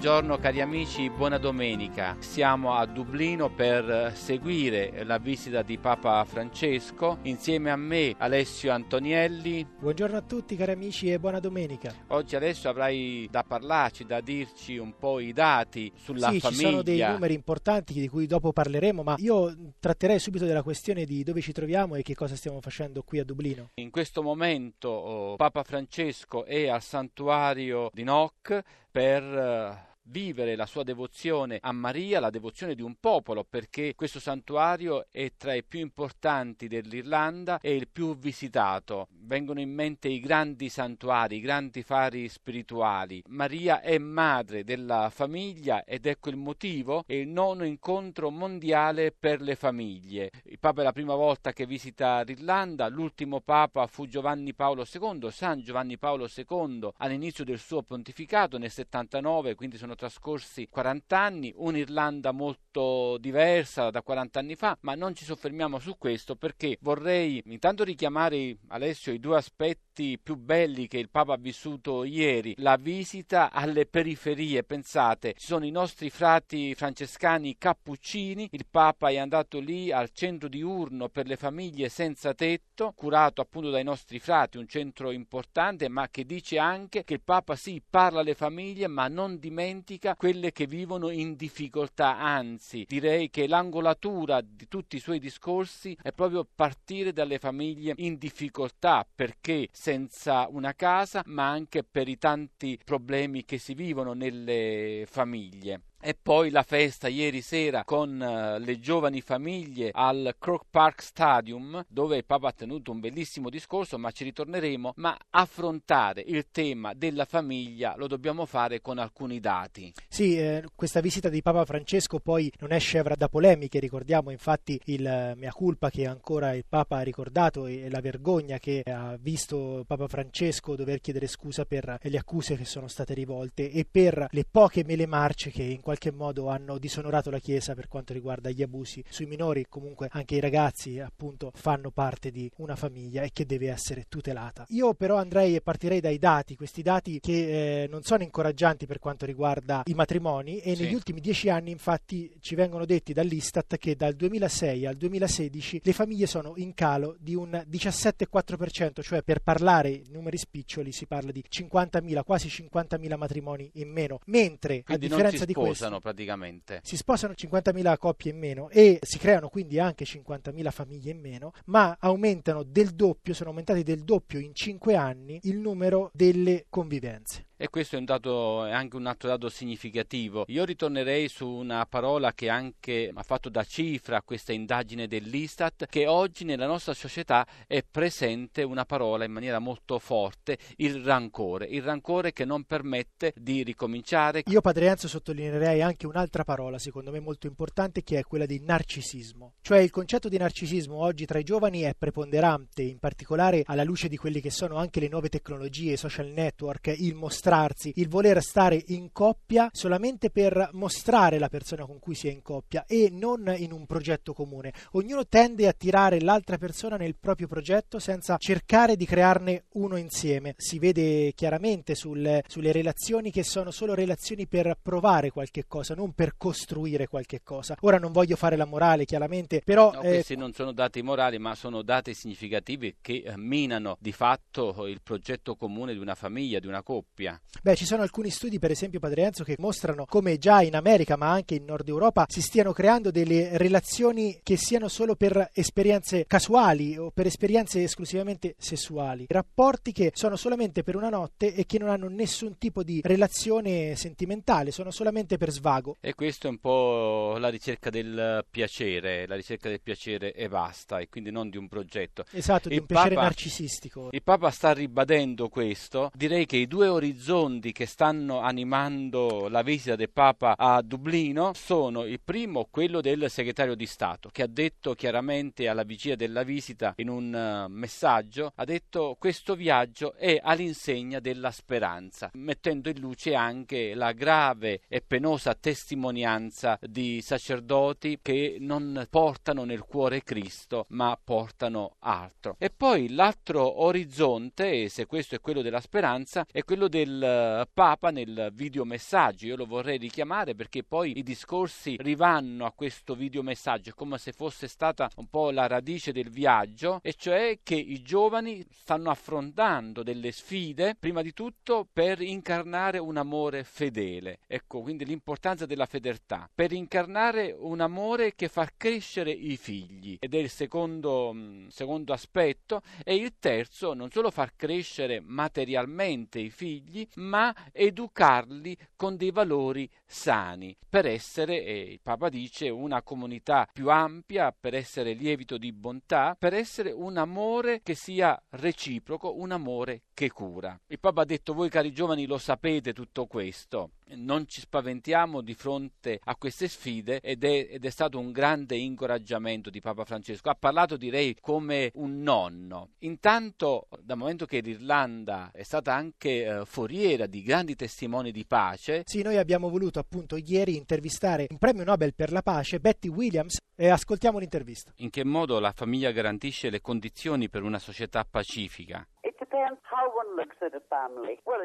Buongiorno cari amici, buona domenica. Siamo a Dublino per seguire la visita di Papa Francesco insieme a me Alessio Antonielli. Buongiorno a tutti cari amici e buona domenica. Oggi Alessio avrai da parlarci, da dirci un po' i dati sulla sì, famiglia. Ci sono dei numeri importanti di cui dopo parleremo, ma io tratterei subito della questione di dove ci troviamo e che cosa stiamo facendo qui a Dublino. In questo momento oh, Papa Francesco è al santuario di Noc per eh, vivere la sua devozione a Maria, la devozione di un popolo, perché questo santuario è tra i più importanti dell'Irlanda e il più visitato. Vengono in mente i grandi santuari, i grandi fari spirituali. Maria è madre della famiglia ed ecco il motivo, è il nono incontro mondiale per le famiglie. Il Papa è la prima volta che visita l'Irlanda, l'ultimo Papa fu Giovanni Paolo II, San Giovanni Paolo II, all'inizio del suo pontificato nel 79, quindi sono trascorsi 40 anni, un'Irlanda molto diversa da 40 anni fa, ma non ci soffermiamo su questo perché vorrei intanto richiamare Alessio i due aspetti più belli che il Papa ha vissuto ieri, la visita alle periferie, pensate, ci sono i nostri frati francescani cappuccini, il Papa è andato lì al centro diurno per le famiglie senza tetto, curato appunto dai nostri frati, un centro importante, ma che dice anche che il Papa sì parla alle famiglie, ma non dimentica quelle che vivono in difficoltà, anzi direi che l'angolatura di tutti i suoi discorsi è proprio partire dalle famiglie in difficoltà, perché senza una casa, ma anche per i tanti problemi che si vivono nelle famiglie. E poi la festa ieri sera con uh, le giovani famiglie al Croke Park Stadium, dove il Papa ha tenuto un bellissimo discorso, ma ci ritorneremo. Ma affrontare il tema della famiglia lo dobbiamo fare con alcuni dati. Sì, eh, questa visita di Papa Francesco poi non è scevra da polemiche, ricordiamo infatti il uh, mea culpa che ancora il Papa ha ricordato e la vergogna che ha visto Papa Francesco dover chiedere scusa per le accuse che sono state rivolte e per le poche mele marce che in qualche modo hanno disonorato la Chiesa per quanto riguarda gli abusi sui minori, comunque anche i ragazzi appunto fanno parte di una famiglia e che deve essere tutelata. Io però andrei e partirei dai dati, questi dati che eh, non sono incoraggianti per quanto riguarda i matrimoni e sì. negli ultimi dieci anni infatti ci vengono detti dall'Istat che dal 2006 al 2016 le famiglie sono in calo di un 17,4%, cioè per parlare in numeri spiccioli si parla di 50.000, quasi 50.000 matrimoni in meno, mentre Quindi a differenza di questo sposano praticamente. Si sposano 50.000 coppie in meno e si creano quindi anche 50.000 famiglie in meno, ma aumentano del doppio, sono aumentati del doppio in 5 anni il numero delle convivenze. E questo è, dato, è anche un altro dato significativo. Io ritornerei su una parola che anche ha fatto da cifra questa indagine dell'Istat, che oggi nella nostra società è presente una parola in maniera molto forte, il rancore. Il rancore che non permette di ricominciare. Io, Padre Enzo, sottolineerei anche un'altra parola, secondo me molto importante, che è quella di narcisismo. Cioè il concetto di narcisismo oggi tra i giovani è preponderante, in particolare alla luce di quelli che sono anche le nuove tecnologie, i social network, il mostrare mostrarsi, il voler stare in coppia solamente per mostrare la persona con cui si è in coppia e non in un progetto comune. Ognuno tende a tirare l'altra persona nel proprio progetto senza cercare di crearne uno insieme. Si vede chiaramente sulle, sulle relazioni che sono solo relazioni per provare qualche cosa, non per costruire qualche cosa. Ora non voglio fare la morale, chiaramente, però... No, questi eh, non sono dati morali, ma sono dati significativi che eh, minano di fatto il progetto comune di una famiglia, di una coppia. Beh, ci sono alcuni studi, per esempio, Padre Enzo, che mostrano come già in America, ma anche in Nord Europa, si stiano creando delle relazioni che siano solo per esperienze casuali o per esperienze esclusivamente sessuali. Rapporti che sono solamente per una notte e che non hanno nessun tipo di relazione sentimentale, sono solamente per svago. E questo è un po' la ricerca del piacere, la ricerca del piacere e basta, e quindi non di un progetto. Esatto, di il un piacere narcisistico. Il Papa sta ribadendo questo. Direi che i due orizzonti orizzonti che stanno animando la visita del Papa a Dublino sono il primo quello del segretario di Stato che ha detto chiaramente alla vigilia della visita in un uh, messaggio ha detto questo viaggio è all'insegna della speranza mettendo in luce anche la grave e penosa testimonianza di sacerdoti che non portano nel cuore Cristo ma portano altro. E poi l'altro orizzonte se questo è quello della speranza è quello del uh, Papa nel videomessaggio. Io lo vorrei richiamare perché poi i discorsi rivanno a questo videomessaggio come se fosse stata un po' la radice del viaggio e cioè che i giovani stanno affrontando delle sfide prima di tutto per incarnare un amore fedele. Ecco quindi l'importanza della fedeltà per incarnare un amore che fa crescere i figli. Ed è il secondo, mm, secondo aspetto e il terzo non solo far crescere materialmente i figli ma educarli con dei valori sani. Per essere, e il Papa dice, una comunità più ampia, per essere lievito di bontà, per essere un amore che sia reciproco, un amore che cura. Il Papa ha detto, voi cari giovani lo sapete tutto questo, non ci spaventiamo di fronte a queste sfide ed è, ed è, stato un grande incoraggiamento di Papa Francesco. Ha parlato direi come un nonno. Intanto, dal momento che l'Irlanda è stata anche eh, foriera di grandi testimoni di pace. Sì, noi abbiamo voluto appunto ieri intervistare un premio Nobel per la pace, Betty Williams, e ascoltiamo l'intervista. In che modo la famiglia garantisce le condizioni per una società pacifica?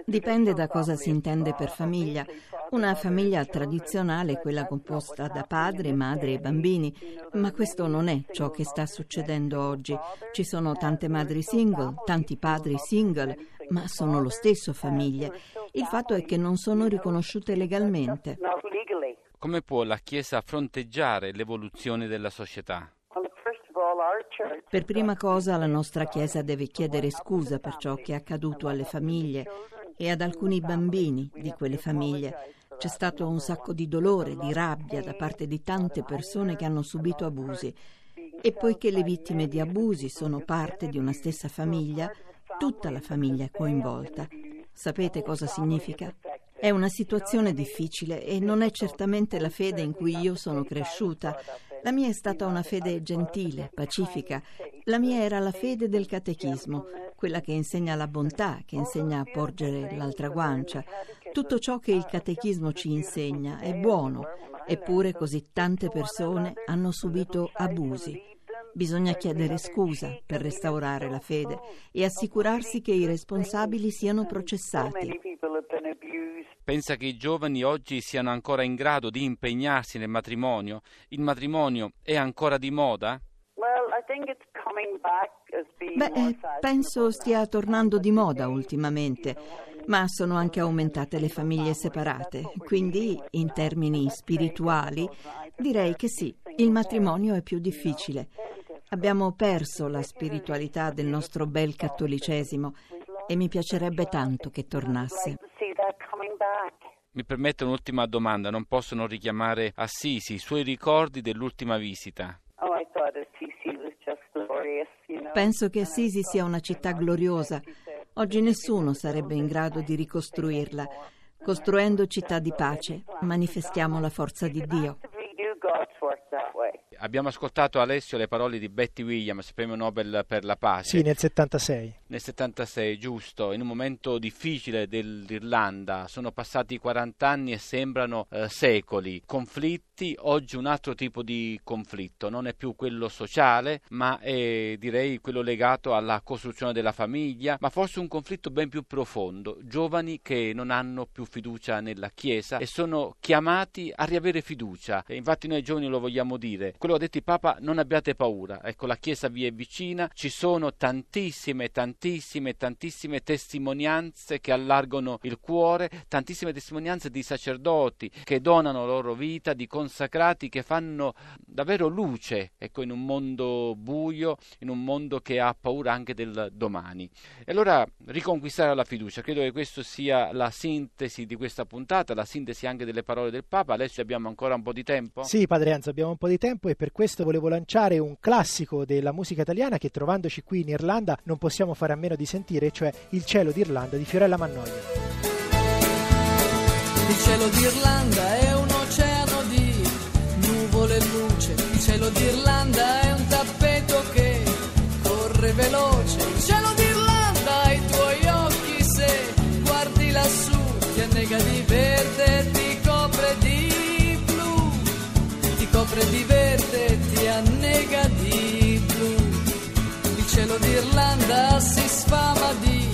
Dipende da cosa si intende per famiglia. Una famiglia tradizionale è quella composta da padre, madre e bambini, ma questo non è ciò che sta succedendo oggi. Ci sono tante madri single, tanti padri single, ma sono lo stesso famiglie. Il fatto è che non sono riconosciute legalmente. Come può la Chiesa fronteggiare l'evoluzione della società? Per prima cosa la nostra Chiesa deve chiedere scusa per ciò che è accaduto alle famiglie e ad alcuni bambini di quelle famiglie. C'è stato un sacco di dolore, di rabbia da parte di tante persone che hanno subito abusi. E poiché le vittime di abusi sono parte di una stessa famiglia, tutta la famiglia è coinvolta. Sapete cosa significa? È una situazione difficile e non è certamente la fede in cui io sono cresciuta. La mia è stata una fede gentile, pacifica. La mia era la fede del catechismo, quella che insegna la bontà, che insegna a porgere l'altra guancia. Tutto ciò che il catechismo ci insegna è buono, eppure così tante persone hanno subito abusi. Bisogna chiedere scusa per restaurare la fede e assicurarsi che i responsabili siano processati. Pensa che i giovani oggi siano ancora in grado di impegnarsi nel matrimonio? Il matrimonio è ancora di moda? Beh, eh, penso stia tornando di moda ultimamente, ma sono anche aumentate le famiglie separate, quindi in termini spirituali direi che sì, il matrimonio è più difficile. Abbiamo perso la spiritualità del nostro bel cattolicesimo e mi piacerebbe tanto che tornasse. Mi permette un'ultima domanda, non posso non richiamare Assisi, i suoi ricordi dell'ultima visita. Oh, Penso che Assisi sia una città gloriosa. Oggi nessuno sarebbe in grado di ricostruirla. Costruendo città di pace, manifestiamo la forza di Dio. Abbiamo ascoltato Alessio le parole di Betty Williams, premio Nobel per la pace. Sì, nel 76. Nel 76, giusto, in un momento difficile dell'Irlanda. Sono passati 40 anni e sembrano eh, secoli. Conflitti, oggi un altro tipo di conflitto. Non è più quello sociale, ma è direi quello legato alla costruzione della famiglia, ma forse un conflitto ben più profondo. Giovani che non hanno più fiducia nella Chiesa e sono chiamati a riavere fiducia. E infatti noi giovani lo vogliamo dire. Quello ha detto il Papa, non abbiate paura, ecco la Chiesa vi è vicina, ci sono tantissime, tantissime, tantissime testimonianze che allargano il cuore, tantissime testimonianze di sacerdoti che donano la loro vita, di consacrati che fanno davvero luce, ecco, in un mondo buio, in un mondo che ha paura anche del domani. E allora riconquistare la fiducia, credo che questa sia la sintesi di questa puntata, la sintesi anche delle parole del Papa. Adesso abbiamo ancora un po' di tempo? Sì, Padre Anzo, abbiamo un po' di tempo e per questo volevo lanciare un classico della musica italiana che trovandoci qui in Irlanda non possiamo fare a meno di sentire, cioè Il cielo d'Irlanda di Fiorella Mannoia. Il cielo d'Irlanda è D'Irlanda è un tappeto che corre veloce. Il cielo d'Irlanda i tuoi occhi se guardi lassù ti annega di verde, ti copre di blu. Ti copre di verde, ti annega di blu. Il cielo d'Irlanda si sfama di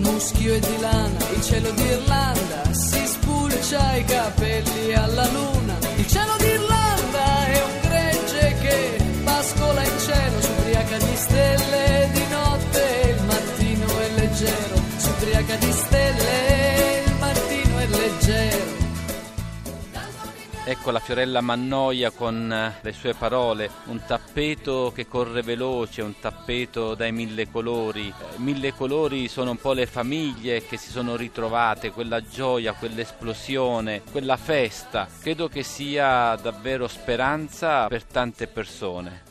muschio e di lana. Il cielo d'Irlanda si spulcia i capelli alla luna. Ecco la Fiorella Mannoia con eh, le sue parole, un tappeto che corre veloce, un tappeto dai mille colori. Eh, mille colori sono un po' le famiglie che si sono ritrovate, quella gioia, quell'esplosione, quella festa. Credo che sia davvero speranza per tante persone.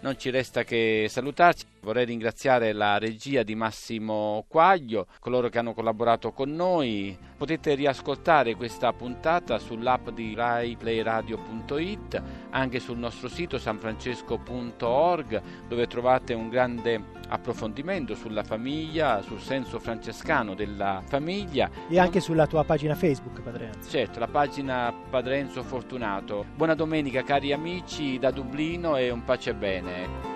Non ci resta che salutarci. Vorrei ringraziare la regia di Massimo Quaglio, coloro che hanno collaborato con noi. Potete riascoltare questa puntata sull'app di raiplayradio.it, anche sul nostro sito sanfrancesco.org, dove trovate un grande approfondimento sulla famiglia, sul senso francescano della famiglia. E anche sulla tua pagina Facebook, Padre Enzo. Certo, la pagina Padre Enzo Fortunato. Buona domenica cari amici da Dublino e un pace bene.